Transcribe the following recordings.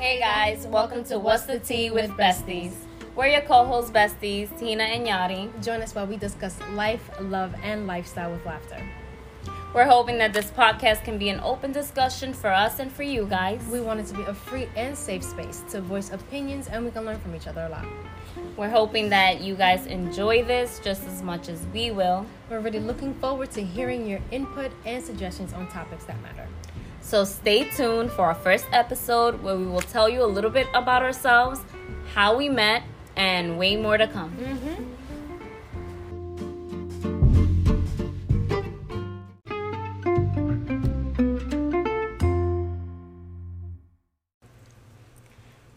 Hey guys, welcome to What's the Tea with Besties. We're your co-hosts, Besties, Tina and Yadi. Join us while we discuss life, love, and lifestyle with laughter. We're hoping that this podcast can be an open discussion for us and for you guys. We want it to be a free and safe space to voice opinions and we can learn from each other a lot. We're hoping that you guys enjoy this just as much as we will. We're really looking forward to hearing your input and suggestions on topics that matter. So stay tuned for our first episode where we will tell you a little bit about ourselves, how we met, and way more to come. Mm-hmm.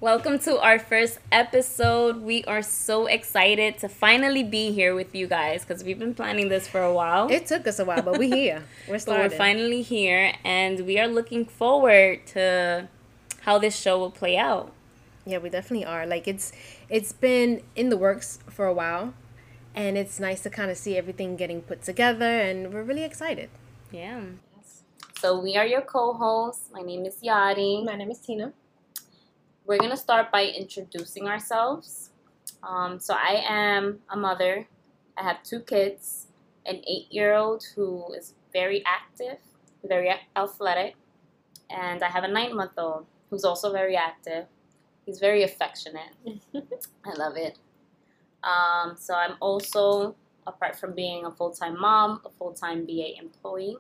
Welcome to our first episode. We are so excited to finally be here with you guys because we've been planning this for a while. It took us a while, but we're here. We're but we're finally here and we are looking forward to how this show will play out. Yeah, we definitely are. Like it's it's been in the works for a while, and it's nice to kind of see everything getting put together, and we're really excited. Yeah. So we are your co-hosts. My name is Yadi. My name is Tina. We're gonna start by introducing ourselves. Um, so I am a mother. I have two kids, an eight-year-old who is very active, very athletic, and I have a nine-month-old who's also very active. He's very affectionate. I love it. Um, so I'm also, apart from being a full-time mom, a full-time VA employee.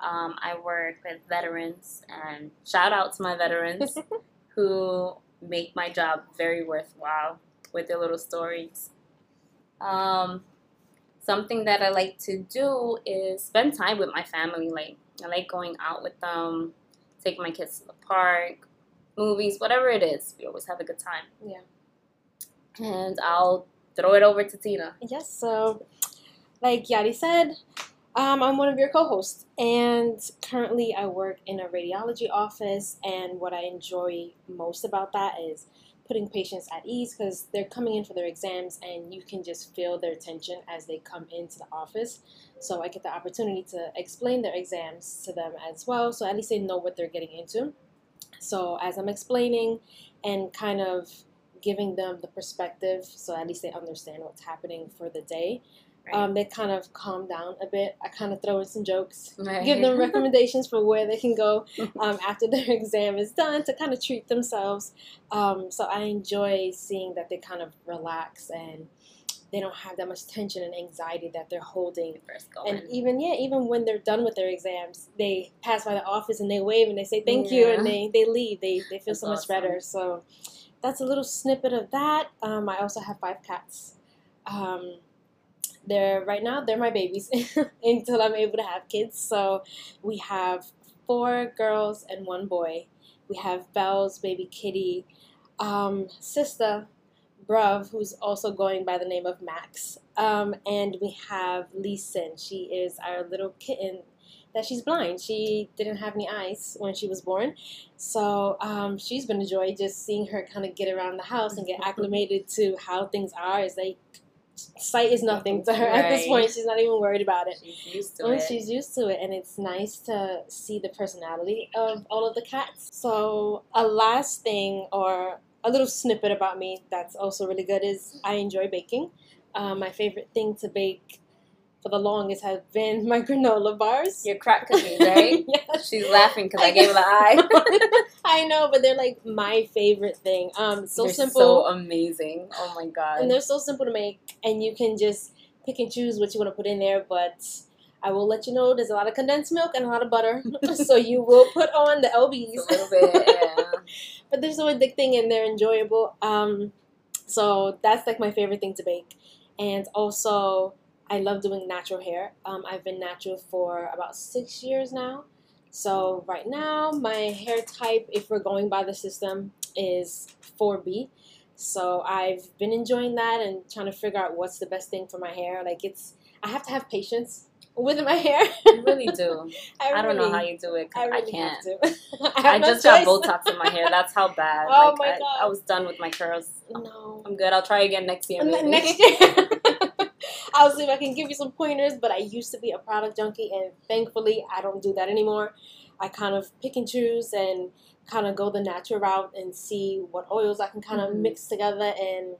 Um, I work with veterans, and shout out to my veterans who make my job very worthwhile with their little stories. Um, something that I like to do is spend time with my family. Like I like going out with them, take my kids to the park, movies, whatever it is. We always have a good time. Yeah. And I'll throw it over to Tina. Yes, so like Yadi said, um, I'm one of your co hosts, and currently I work in a radiology office. And what I enjoy most about that is putting patients at ease because they're coming in for their exams, and you can just feel their tension as they come into the office. So I get the opportunity to explain their exams to them as well, so at least they know what they're getting into. So as I'm explaining and kind of giving them the perspective, so at least they understand what's happening for the day um, they kind of calm down a bit. I kind of throw in some jokes, Right. give them recommendations for where they can go um, after their exam is done to kind of treat themselves. Um, so I enjoy seeing that they kind of relax and they don't have that much tension and anxiety that they're holding. And even yeah, even when they're done with their exams, they pass by the office and they wave and they say thank you and they, they leave. They they feel That's so much awesome. better. So that's a little snippet of that. Um, I also have five cats. Um, they're right now they're my babies until I'm able to have kids. So we have four girls and one boy. We have Belle's baby Kitty, um, sister Bruv, who's also going by the name of Max, um, and we have Leeson. She is our little kitten that she's blind. She didn't have any eyes when she was born, so um, she's been a joy just seeing her kind of get around the house and get acclimated to how things are. Is like sight is nothing to her at this point. She's not even worried about it. She's used to it. she's used to it, and it's nice to see the personality of all of the cats. So, a last thing, or a little snippet about me that's also really good is I enjoy baking. Um, my favorite thing to bake for the longest have been my granola bars. Your crack cookies, right? yeah. She's laughing because I gave her the eye. I know, but they're like my favorite thing. Um, so They're simple. so amazing. Oh my god. and they're so simple to make and you can just pick and choose what you want to put in there but i will let you know there's a lot of condensed milk and a lot of butter so you will put on the lbs a little bit, yeah. but they're so addicting and they're enjoyable um, so that's like my favorite thing to bake and also i love doing natural hair um, i've been natural for about six years now so right now my hair type if we're going by the system is 4b so I've been enjoying that and trying to figure out what's the best thing for my hair. Like it's, I have to have patience with my hair. You really do. I, don't know how you do it. I I, can't. I, I, no just got. Botox in my hair. That's how bad. Oh like, my I, God. I was done with my curls. No. I'm good. I'll try again next year. Maybe. next year, I'll see if I can give you some pointers. But I used to be a product junkie, and thankfully, I don't do that anymore. I kind of pick and choose and kind of go the natural route and see what oils I can kind of Mhm. mix together. And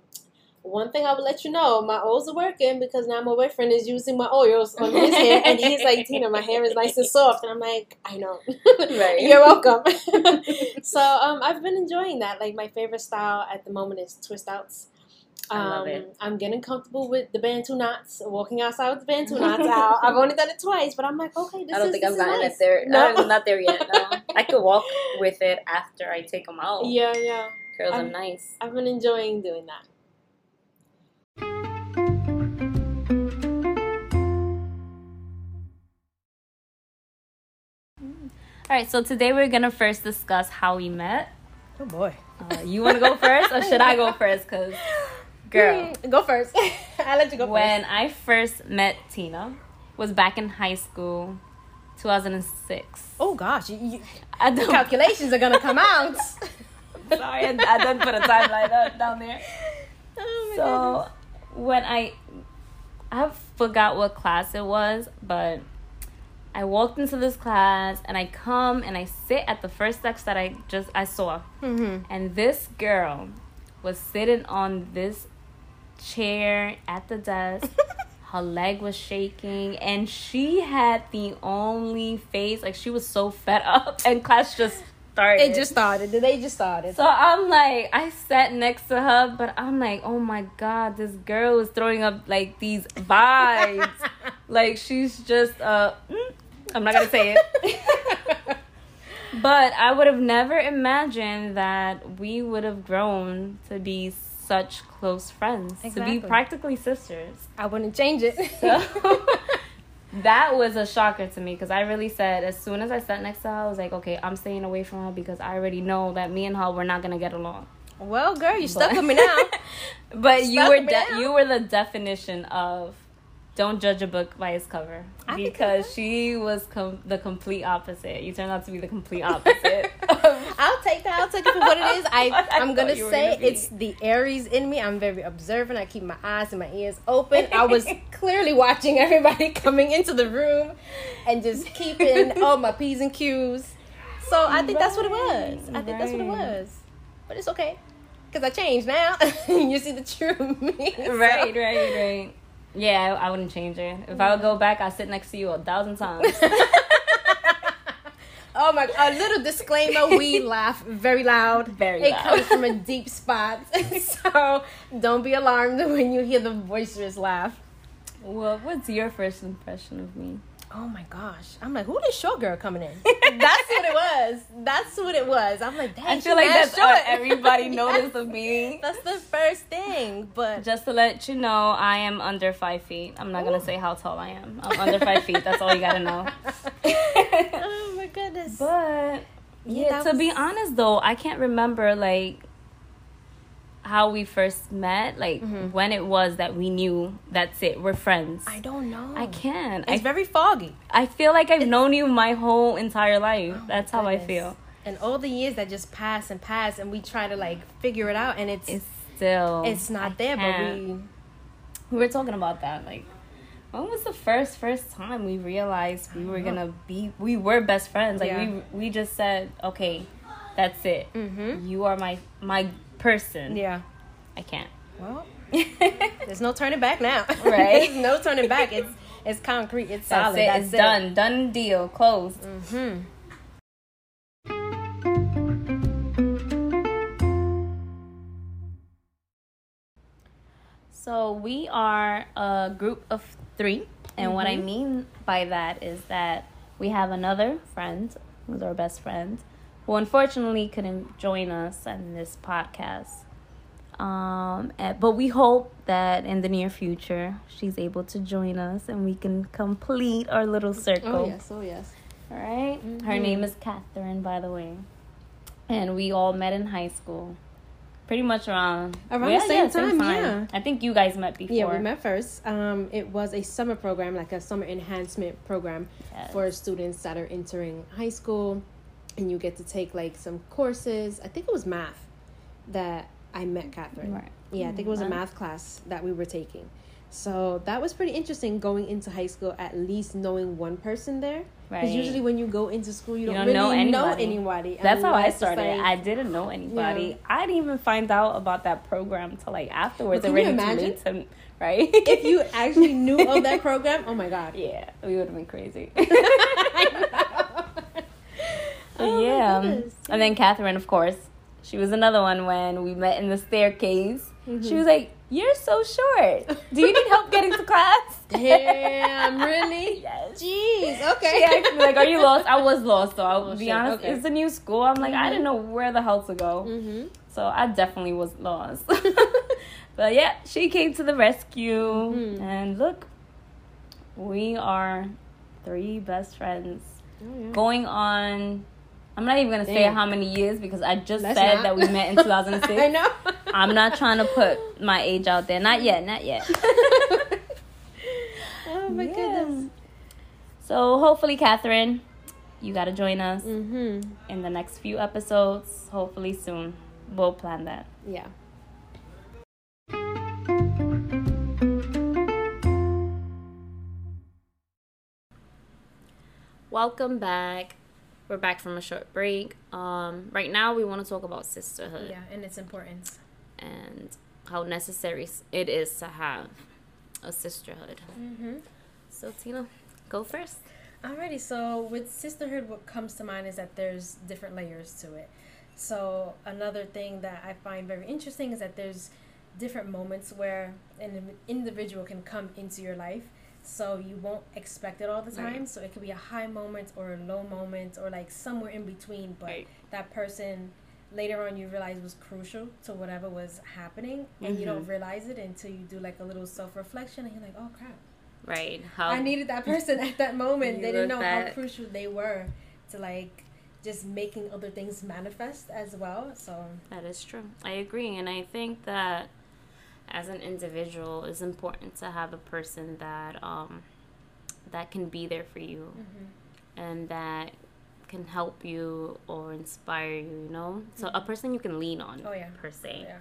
one thing I will let you know, my oils are working because now my boyfriend is using my oils on his hair, and he's like, Tina, my hair is nice and soft, and I'm like, I know, Right. You're welcome. so um, I've been enjoying that. Like my favorite style at the moment is twist outs. Um, I love it. I'm getting comfortable with the bantu knots, walking outside with the bantu knots out. I've only done it twice, but I'm like, okay, this I don't is, think I've is gotten nice. it there. No. I'm not there yet. No, I could walk with it after I take them out. Yeah, yeah. curls I'm- them nice. I've been enjoying doing that. All right, so today we're gonna first discuss how we met. Oh boy. Uh, you want to go first, or should I go first? Cause, girl, Mm, go first. I'll let you go when I first met Tina, was back in high school, 2006. Oh gosh, you, you, the calculations are gonna come out. sorry, I, I didn't put a timeline down there. Oh my So when I I forgot what class it was, but I walked into this class and I come and I sit at the first desk that I just I saw. Mm-hmm. And this girl was sitting on this chair at the desk. Her leg was shaking and she had the only face like she was so fed up and class just started. It just started. The day just started. So I'm like, I sat next to her, but I'm like, oh my god, this girl is throwing up like these vibes. like she's just uh, mm, I'm not gonna say it. but I would have never imagined that we would have grown to be such close friends, to be practically sisters. I wouldn't change it. So that was a shocker to me because I really said as soon as I sat next to her, I was like, okay, I'm staying away from her because I already know that me and her we're not gonna get along. well, girl, you stuck with me now. but you were de- you were the definition of don't judge a book by its cover I because she was com- the complete opposite. You turned out to be the complete opposite. I'll take that. I'll take it for what it is. I, I I'm thought gonna say gonna it's the Aries in me. I'm very observant. I keep my eyes and my ears open. I was clearly watching everybody coming into the room and just keeping all my P's and Q's. So I think that's what it was. I think that's what it was. But it's okay. Because I changed now. you see the true me. So- right, right, right. Yeah, I, I wouldn't change it. If I would mm-hmm. go back, I'd sit next to you a thousand times. Oh my! A little disclaimer: We laugh very loud. Very It loud. comes from a deep spot, so don't be alarmed when you hear the boisterous laugh. well, what's your first impression of me? Oh my gosh! I'm like, who this short girl coming in? that's what it was. That's what it was. I'm like, I feel like that's what everybody Yes. noticed of me. That's the first thing, but Just to let you know, I am under five feet. I'm not gonna say how tall I am. I'm under five feet. That's all you gotta know. oh my goodness. But Yeah, yeah, to be honest though, I can't remember like how we first met, like Mhm. when it was that we knew that's it, we're friends. I don't know. I can't. It's I, very foggy. I feel like I've it's- known you my whole entire life. Oh that's how I feel. And all the years that just pass and pass, and we try to like figure it out, and it's It's still it's, not I there. can't. But we we were talking about that like when was the first first time we realized we were gonna be we were best friends like Yeah. we we just said okay that's it Mm-hmm. you are my my person Yeah. i can't Well, there's no turning back now. Right. there's no turning back. It's it's concrete. It's that's solid. it That's it's done done deal closed Mm-hmm. So we are a group of three, and what I Mhm. mean by that is that we have another friend who's our best friend, who unfortunately couldn't join us in this podcast. Um, eh, but we hope that in the near future she's able to join us and we can complete our little circle. Oh yes. Oh yes. All right? Her Mhm. name is Catherine, by the way, and we all met in high school. Pretty much around Around the same time, yeah. I think you guys met before. Yeah, we met first. Um, it was a summer program, like a summer enhancement program Yes. for students that are entering high school, and you get to take like some courses. I think it was math that I met Catherine. Right. Yeah, I think it was a Mhm. math class that we were taking. So that was pretty interesting going into high school, at least knowing one person there. Because Right. usually when you go into school, you You don't, don't really know anybody. anybody. That's how I started. like- I didn't know anybody. Yeah. I didn't even find out about that program till like afterwards. Well, can you and ready to imagine? him, right? if you actually knew of that program, oh my god. yeah, we would have been crazy. I. Oh yeah. goodness. And then Catherine, of course, she was another one when we met in the staircase. Mm-hmm. She was like, "You're so short. Do you need help getting to class?" Damn, really? yes. Jeez, okay. She asked me like, "Are you lost?" I was lost, so I'll Oh, be shit, honest. okay. It's a new school. I'm like, I Mhm. didn't know where the hell to go, Mm-hmm. so I definitely was lost. but yeah, she came to the rescue, Mhm. and look, we are three best friends Oh, yeah. going on. I'm not even gonna say Damn. how many years because I just Let's said not. that we met in 2006. I know. I'm not trying to put my age out there. Not yet. Not yet. oh my Yeah. goodness. So hopefully, Catherine, you gotta join us Mm-hmm. in the next few episodes. Hopefully soon. We'll plan that. Yeah. Welcome back. We're back from a short break. Um, right now, we want to talk about sisterhood Yeah, and its importance. and how necessary it is to have a sisterhood. Mm-hmm. So, Tina, go first. Alrighty, so with sisterhood, what comes to mind is that there's different layers to it. So another thing that I find very interesting is that there's different moments where an individual can come into your life. So you won't expect it all the time. Right. So it could be a high moment or a low moment or like somewhere in between. But Right. that person later on you realize was crucial to whatever was happening, and you don't Mhm. realize it until you do like a little self reflection, and you're like, oh crap. Right. How I needed that person at that moment. They didn't know look how crucial they were to like just making other things manifest as well. So That is true. I agree. And I think that as an individual, it's important to have a person that um, that can be there for you and that can help you or inspire you, you know? So a person you can lean on, Oh, yeah. per se. yeah,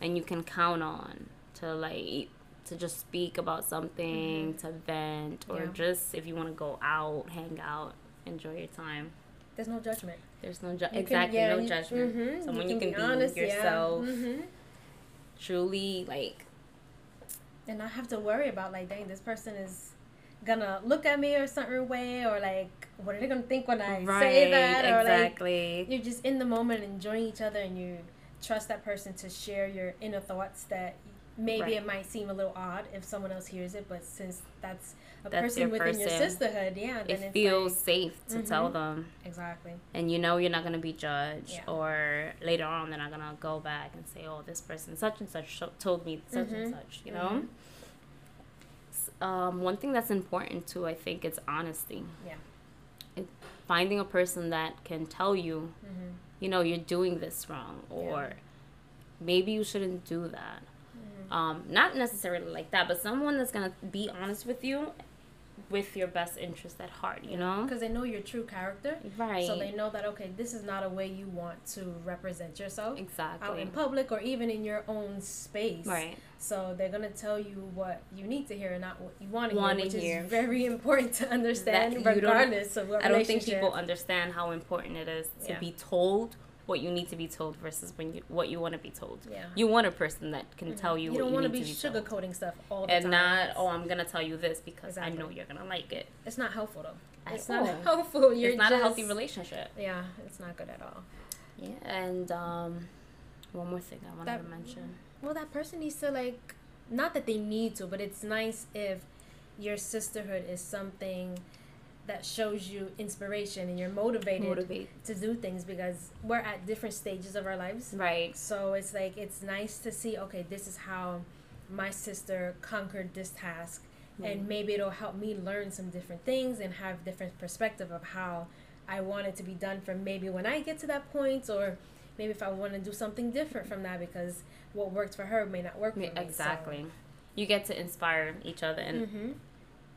And you can count on to like to just speak about something, to vent, or Mm-hmm. Yeah. just if you want to go out, hang out, enjoy your time. there's no judgment. There's no ju- You can- exactly yeah, no you- judgment. Someone you you can, be honest, yeah. yourself, Mhm. Truly like And not have to worry about like, dang, this person is gonna look at me or certain way, or like, what are they gonna think when I say that, or like. exactly. You're just in the moment, enjoying each other, and you trust that person to share your inner thoughts that maybe Right. it might seem a little odd if someone else hears it, but since that's a That's person your within your sisterhood, yeah, then it it's feels like, safe to tell Mhm. them, exactly. and you know you're not gonna be judged, Yeah. or later on they're not gonna go back and say, "Oh, this person such and such told me such and Mhm. such," you know. Mhm. Um, one thing that's important too, I think, is honesty. Yeah. It, finding a person that can tell you, Mm-hmm. you know, you're doing this wrong, or maybe you shouldn't do that. Um, not necessarily like that, but someone that's gonna be honest with you, with your best interest at heart. You know, because they know your true character, right? so they know that okay, this is not a way you want to represent yourself Exactly. out in public or even in your own space. Right. So they're gonna tell you what you need to hear and not what you want to hear, which hear. is very important to understand, That regardless of what I don't think people understand how important it is to Yeah. be told what you need to be told versus when you what you want to be told. Yeah. You want a person that can tell you, You don't want you to be to be sugarcoating stuff all the and time. And not oh I'm gonna tell you this because I know you're gonna like it. It's not helpful though. It's not helpful. You're it's not a healthy relationship. Yeah, it's not good at all. Yeah, and um, one more thing I wanted That- to mention. Well, that person needs to like, not that they need to, but it's nice if your sisterhood is something that shows you inspiration and you're motivated Motivate. to do things because we're at different stages of our lives. Right. So it's like it's nice to see, okay, this is how my sister conquered this task and maybe it'll help me learn some different things and have different perspective of how I want it to be done from maybe when I get to that point or maybe if I want to do something different from that because what worked for her may not work for me. Exactly. You get to inspire each other and hmm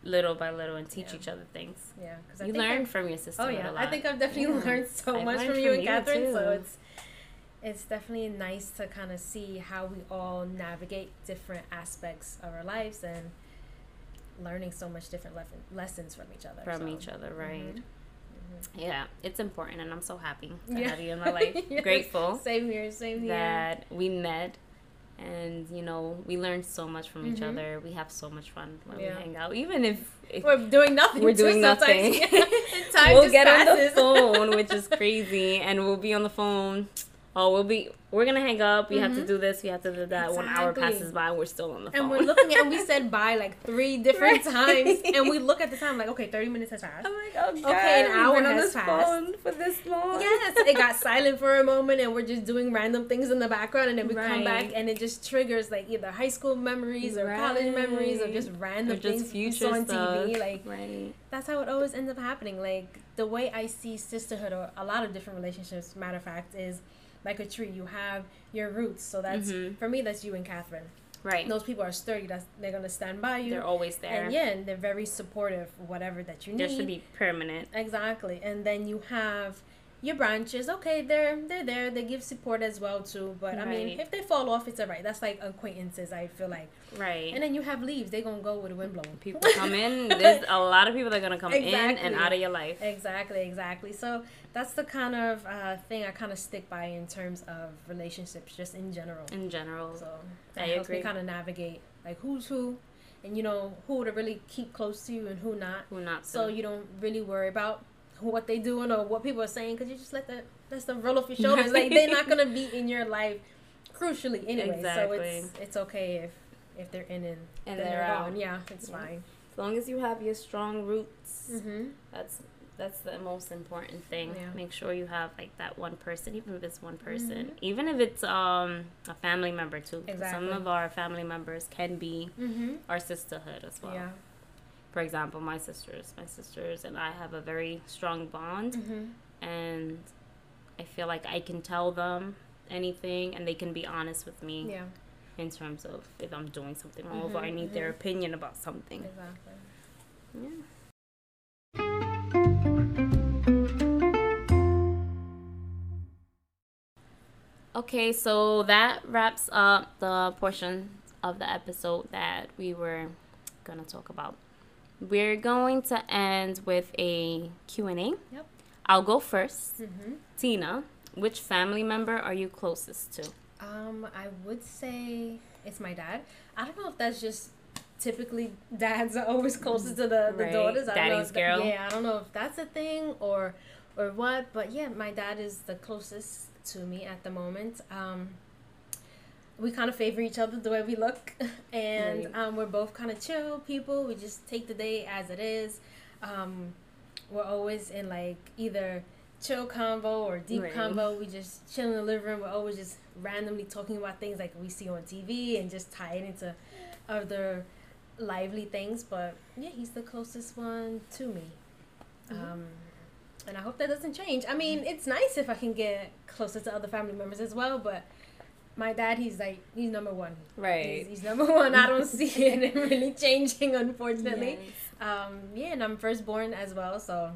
little by little and teach Yeah. each other things. Yeah, because you learn from your sister. Oh yeah, I think I've definitely Yeah. learned so I've much learned from you from and you, Catherine. So it's it's definitely nice to kind of see how we all navigate different aspects of our lives and learning so much different le- lessons from each other. from so. each other, right? Mhm. Yeah, it's important, and I'm so happy to Yeah. have you in my life. Yes. Grateful Same here. Same here. that we met, and you know we learn so much from each Mhm. other. We have so much fun when Yeah. we hang out, even if, if We're doing nothing. we're doing nothing. We'll get on the phone, which is crazy, and we'll be on the phone. Oh, we'll be. We're gonna hang up. We have to Mhm. do this. We have to do that. One hour passes by, and we're still on the phone. And we're looking at, and we said bye like three different Right. times, and we look at the time like, okay, thirty minutes has passed. I'm like, oh god, Okay, an hour been on has this passed. phone for this long. Yes, it got silent for a moment, and we're just doing random things in the background, and then we come back, and it just triggers like either high school memories or college memories or just random Or just things future saw on stuff. TV. Like right. that's how it always ends up happening. Like the way I see sisterhood or a lot of different relationships, matter of fact, is like a tree. You have your roots. So that's Mhm. for me. That's you and Catherine. Right. Those people are sturdy. That's they're gonna stand by you. They're always there. and yeah, and they're very supportive. Whatever that you need. There should be permanent. Exactly. And then you have your branches. Okay, they're they're there. They give support as well too. But I mean, if they fall off, it's alright. That's like acquaintances. I feel like. Right. And then you have leaves. they're gonna go with the wind blowing. people come in. There's a lot of people that are gonna come in and out of your life. Exactly, exactly. So that's the kind of uh, thing I kind of stick by in terms of relationships, just in general. In general. So I that helps me kind of navigate like who's who, and you know who to really keep close to you and who not. Who not So to. you don't really worry about what they doing or what people are saying because you just let that that's the roll off your shoulders. like they're not gonna be in your life, crucially anyway. So it's it's okay if if they're in and, And then they're they're out. gone. Yeah, it's Yeah. fine. As long as you have your strong roots, Mm-hmm. that's that's the most important thing. Yeah. Make sure you have like that one person, even if it's one person, Mhm. even if it's um a family member too. Exactly. Some of our family members can be Mm-hmm. our sisterhood as well. Yeah. For example, my sisters, my sisters and I have a very strong bond, Mm-hmm. and I feel like I can tell them anything, and they can be honest with me Yeah. in terms of if I'm doing something wrong or I need their mhm. opinion about something. Exactly. Yeah. Okay, so that wraps up the portion of the episode that we were going to talk about. We're going to end with a Q&A. Yep. I'll go first. Mm-hmm. Tina, which family member are you closest to? Um, I would say it's my dad. I don't know if that's just typically dads are always closest to the, the Right. daughters. I don't know Daddy's that- girl. yeah, I don't know if that's a thing or or what, but yeah, my dad is the closest to me at the moment. Um, we kind of favor each other the way we look, and Right. um, we're both kind of chill people. We just take the day as it is. Um, we're always in like either chill combo or deep Right. convo. We just chill in the living room. We're always just randomly talking about things like we see on TV and just tie it into other lively things. But yeah, he's the closest one to me. Mm-hmm. Um, and I hope that doesn't change. I mean, it's nice if I can get closer to other family members as well, but my dad, he's like, he's number one. He's, he's number one. I don't see it really changing, unfortunately. Um, yeah, and I'm firstborn as well, so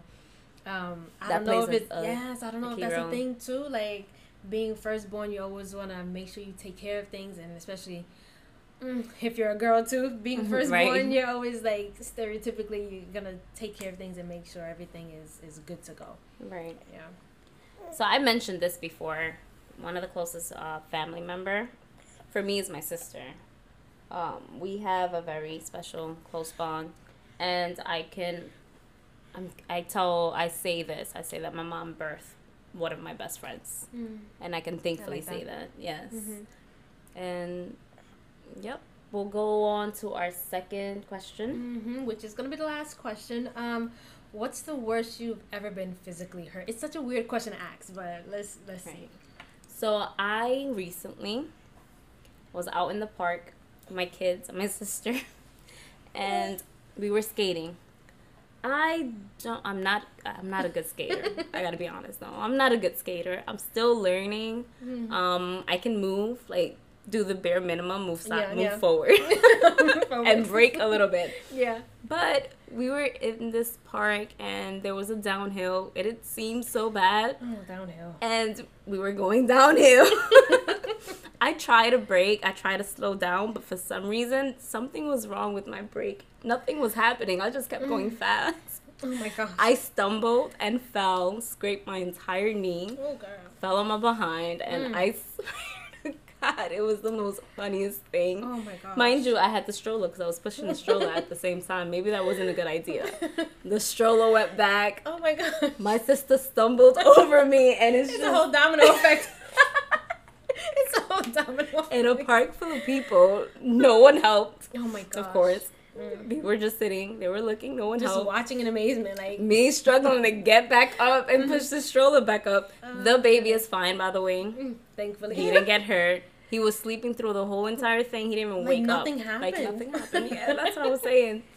um, I That don't know if it's a- yes, I don't know if that's role. a thing too. Like being firstborn, you always want to make sure you take care of things, and especially mm, if you're a girl too, being Mhm, firstborn, right. you're always like stereotypically you're gonna take care of things and make sure everything is is good to go. Right. Yeah. So I mentioned this before. One of the closest uh, family member for me is my sister. Um, we have a very special close bond, and I can, I'm, I tell, I say this, I say that my mom birthed one of my best friends, and I can thankfully like say that. Yes. Mhm. And, yep. We'll go on to our second question. hmm which is gonna be the last question. Um, what's the worst you've ever been physically hurt? It's such a weird question to ask, but let's let's see. So I recently was out in the park with my kids my sister, and we were skating. I don't. I'm not. I'm not a good skater. I gotta be honest though. I'm not a good skater. I'm still learning. Mhm. Um, I can move like do the bare minimum, move side, Yeah, move yeah. forward, and break a little bit. Yeah. But we were in this park and there was a downhill. It, it seemed so bad. Oh, downhill. And we were going downhill. I tried to brake, I tried to slow down, but for some reason, something was wrong with my brake. Nothing was happening. I just kept going fast. Oh my gosh. I stumbled and fell, scraped my entire knee, oh girl. fell on my behind, and Mm. I God, it was the most funniest thing. Oh my god! Mind you, I had the stroller because I was pushing the stroller at the same time. Maybe that wasn't a good idea. The stroller went back. Oh my god. My sister stumbled over me, and it's, It's just a whole domino effect. it's a whole domino effect. in a park full of people. No one helped, Oh my god. of course. Mm. We were just sitting. They were looking. No one Just helped. watching in amazement, like Me struggling to get back up and push the stroller back up. the baby is fine, by the way. mm, thankfully. He didn't get hurt. He was sleeping through the whole entire thing. He didn't even Like wake nothing up. Like happened. nothing happened. Yeah, that's what I was saying.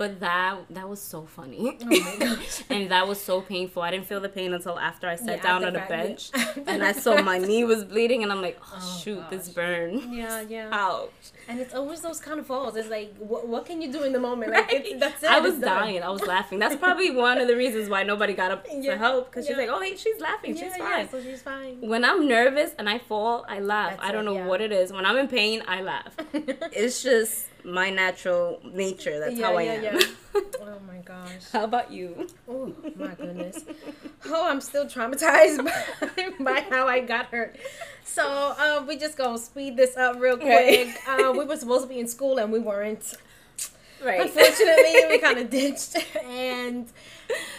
But that that was so funny. Oh and that was so painful. I didn't feel the pain until after I sat Yeah, down on a bench and I saw my knee was bleeding and I'm like, oh, Oh, shoot, this gosh. burn. Yeah, yeah. Ouch. And it's always those kind of falls. It's like, what, what can you do in the moment? Like, Right? that's it. I was dying. I was laughing. That's probably one of the reasons why nobody got up Yeah, to help because she's like, oh, hey, she's laughing. Yeah, she's yeah, fine. so she's fine. When I'm nervous and I fall, I laugh. That's I don't it, know yeah. what it is. When I'm in pain, I laugh. it's just my natural nature. That's Yeah, how I yeah, am. yeah. oh my gosh. how about you? Oh my goodness. Oh, I'm still traumatized by, by how I got hurt. So uh, we just gonna speed this up real quick. Right. Uh, we were supposed to be in school and we weren't. Right. Unfortunately, we kind of ditched, and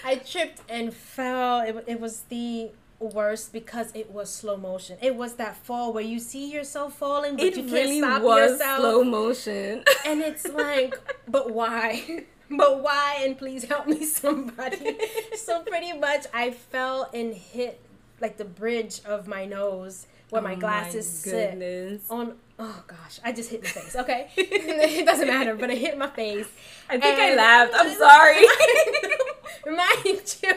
I tripped and fell. It, it was the worst because it was slow motion. It was that fall where you see yourself falling, but it you can't really stop was yourself. slow motion. And it's like, but why? But why? And please help me, somebody. so pretty much, I fell and hit like the bridge of my nose where my Oh glasses sit on. Oh gosh, I just hit my face. Okay, it doesn't matter, but I hit my face. I think I laughed. I'm sorry. Mind you,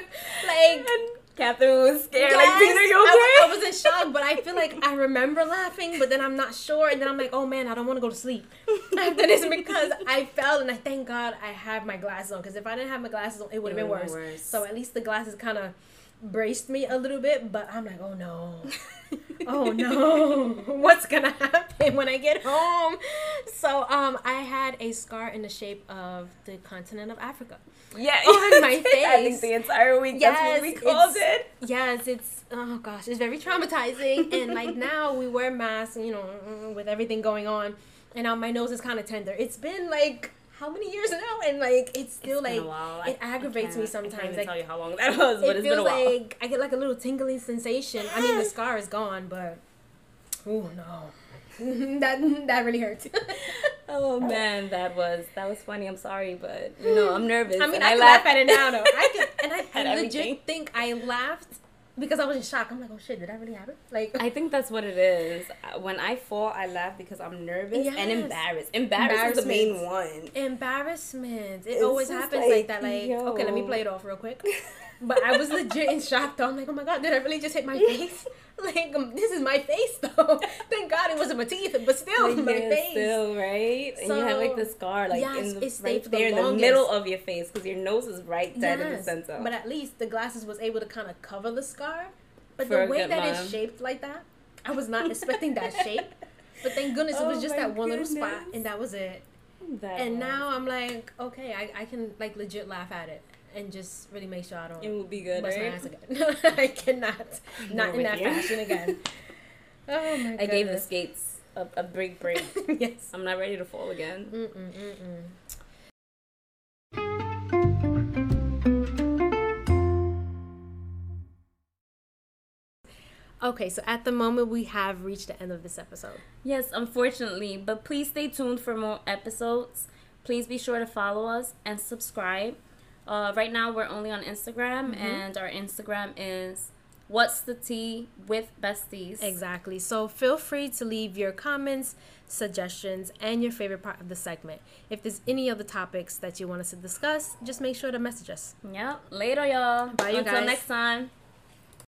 like. and Catherine was scared. Yes, like, Tina, you I, okay? I was in shock, but I feel like I remember laughing, but then I'm not sure, and then I'm like, oh man, I don't want to go to sleep and then it's because I fell, and I thank God I have my glasses on, because if I didn't have my glasses on, it would have been worse. been worse. So at least the glasses kind of braced me a little bit, but I'm like, oh no, oh no, what's gonna happen when I get home? So um, I had a scar in the shape of the continent of Africa. Yeah, on my face. I think the entire week. that's what we Yes, called it. Yes, it's oh gosh, it's very traumatizing. and like now we wear masks, you know, with everything going on, and now my nose is kind of tender. It's been like how many years now, and like it's still It's like. I- it aggravates I me I sometimes. even Like tell you how long that was, but it it's feels like I get like a little tingling sensation. I mean, the scar is gone, but oh no, that that really hurts. Oh man, that was that was funny. I'm sorry, but you know I'm nervous. I mean, I, can laugh laugh at it now though. I can, and I, I everything. legit think I laughed because I was in shock. I'm like, oh shit, did that really happen? Like, I think that's what it is. When I fall, I laugh because I'm nervous and embarrassed. Embarrassed is the main one. embarrassment. It It's always happens like, like, that. Like, yo. okay, let me play it off real quick. But I was legit in shock though. I'm like, oh my god, did I really just hit my face? Like, um, this is my face though. Thank God it wasn't my teeth, but still Like, my yeah, face. Still, right? and you have like the scar, like yes, in the, it right for the in the middle of your face because your nose is right dead in the center. But at least the glasses was able to kind of cover the scar. But For the way that mom. it's shaped like that, I was not expecting that shape. But thank goodness it Oh was just my that one little spot, and that was it. That and was- now I'm like, okay, I, I can like legit laugh at it and just really make sure I don't it will be good, bust my ass again. I cannot, not We're in that you. fashion again. Oh my god. I gave the skates a, a break, break. yes. I'm not ready to fall again. Mm-mm, mm-mm. Okay, so at the moment we have reached the end of this episode. Yes, unfortunately, but please stay tuned for more episodes. Please be sure to follow us and subscribe. Uh, right now, we're only on Instagram, and our Instagram is What's the Tea with Besties. Exactly. So feel free to leave your comments, suggestions, and your favorite part of the segment. If there's any other topics that you want us to discuss, just make sure to message us. Yep. Later, y'all. Bye, you Until guys. next time.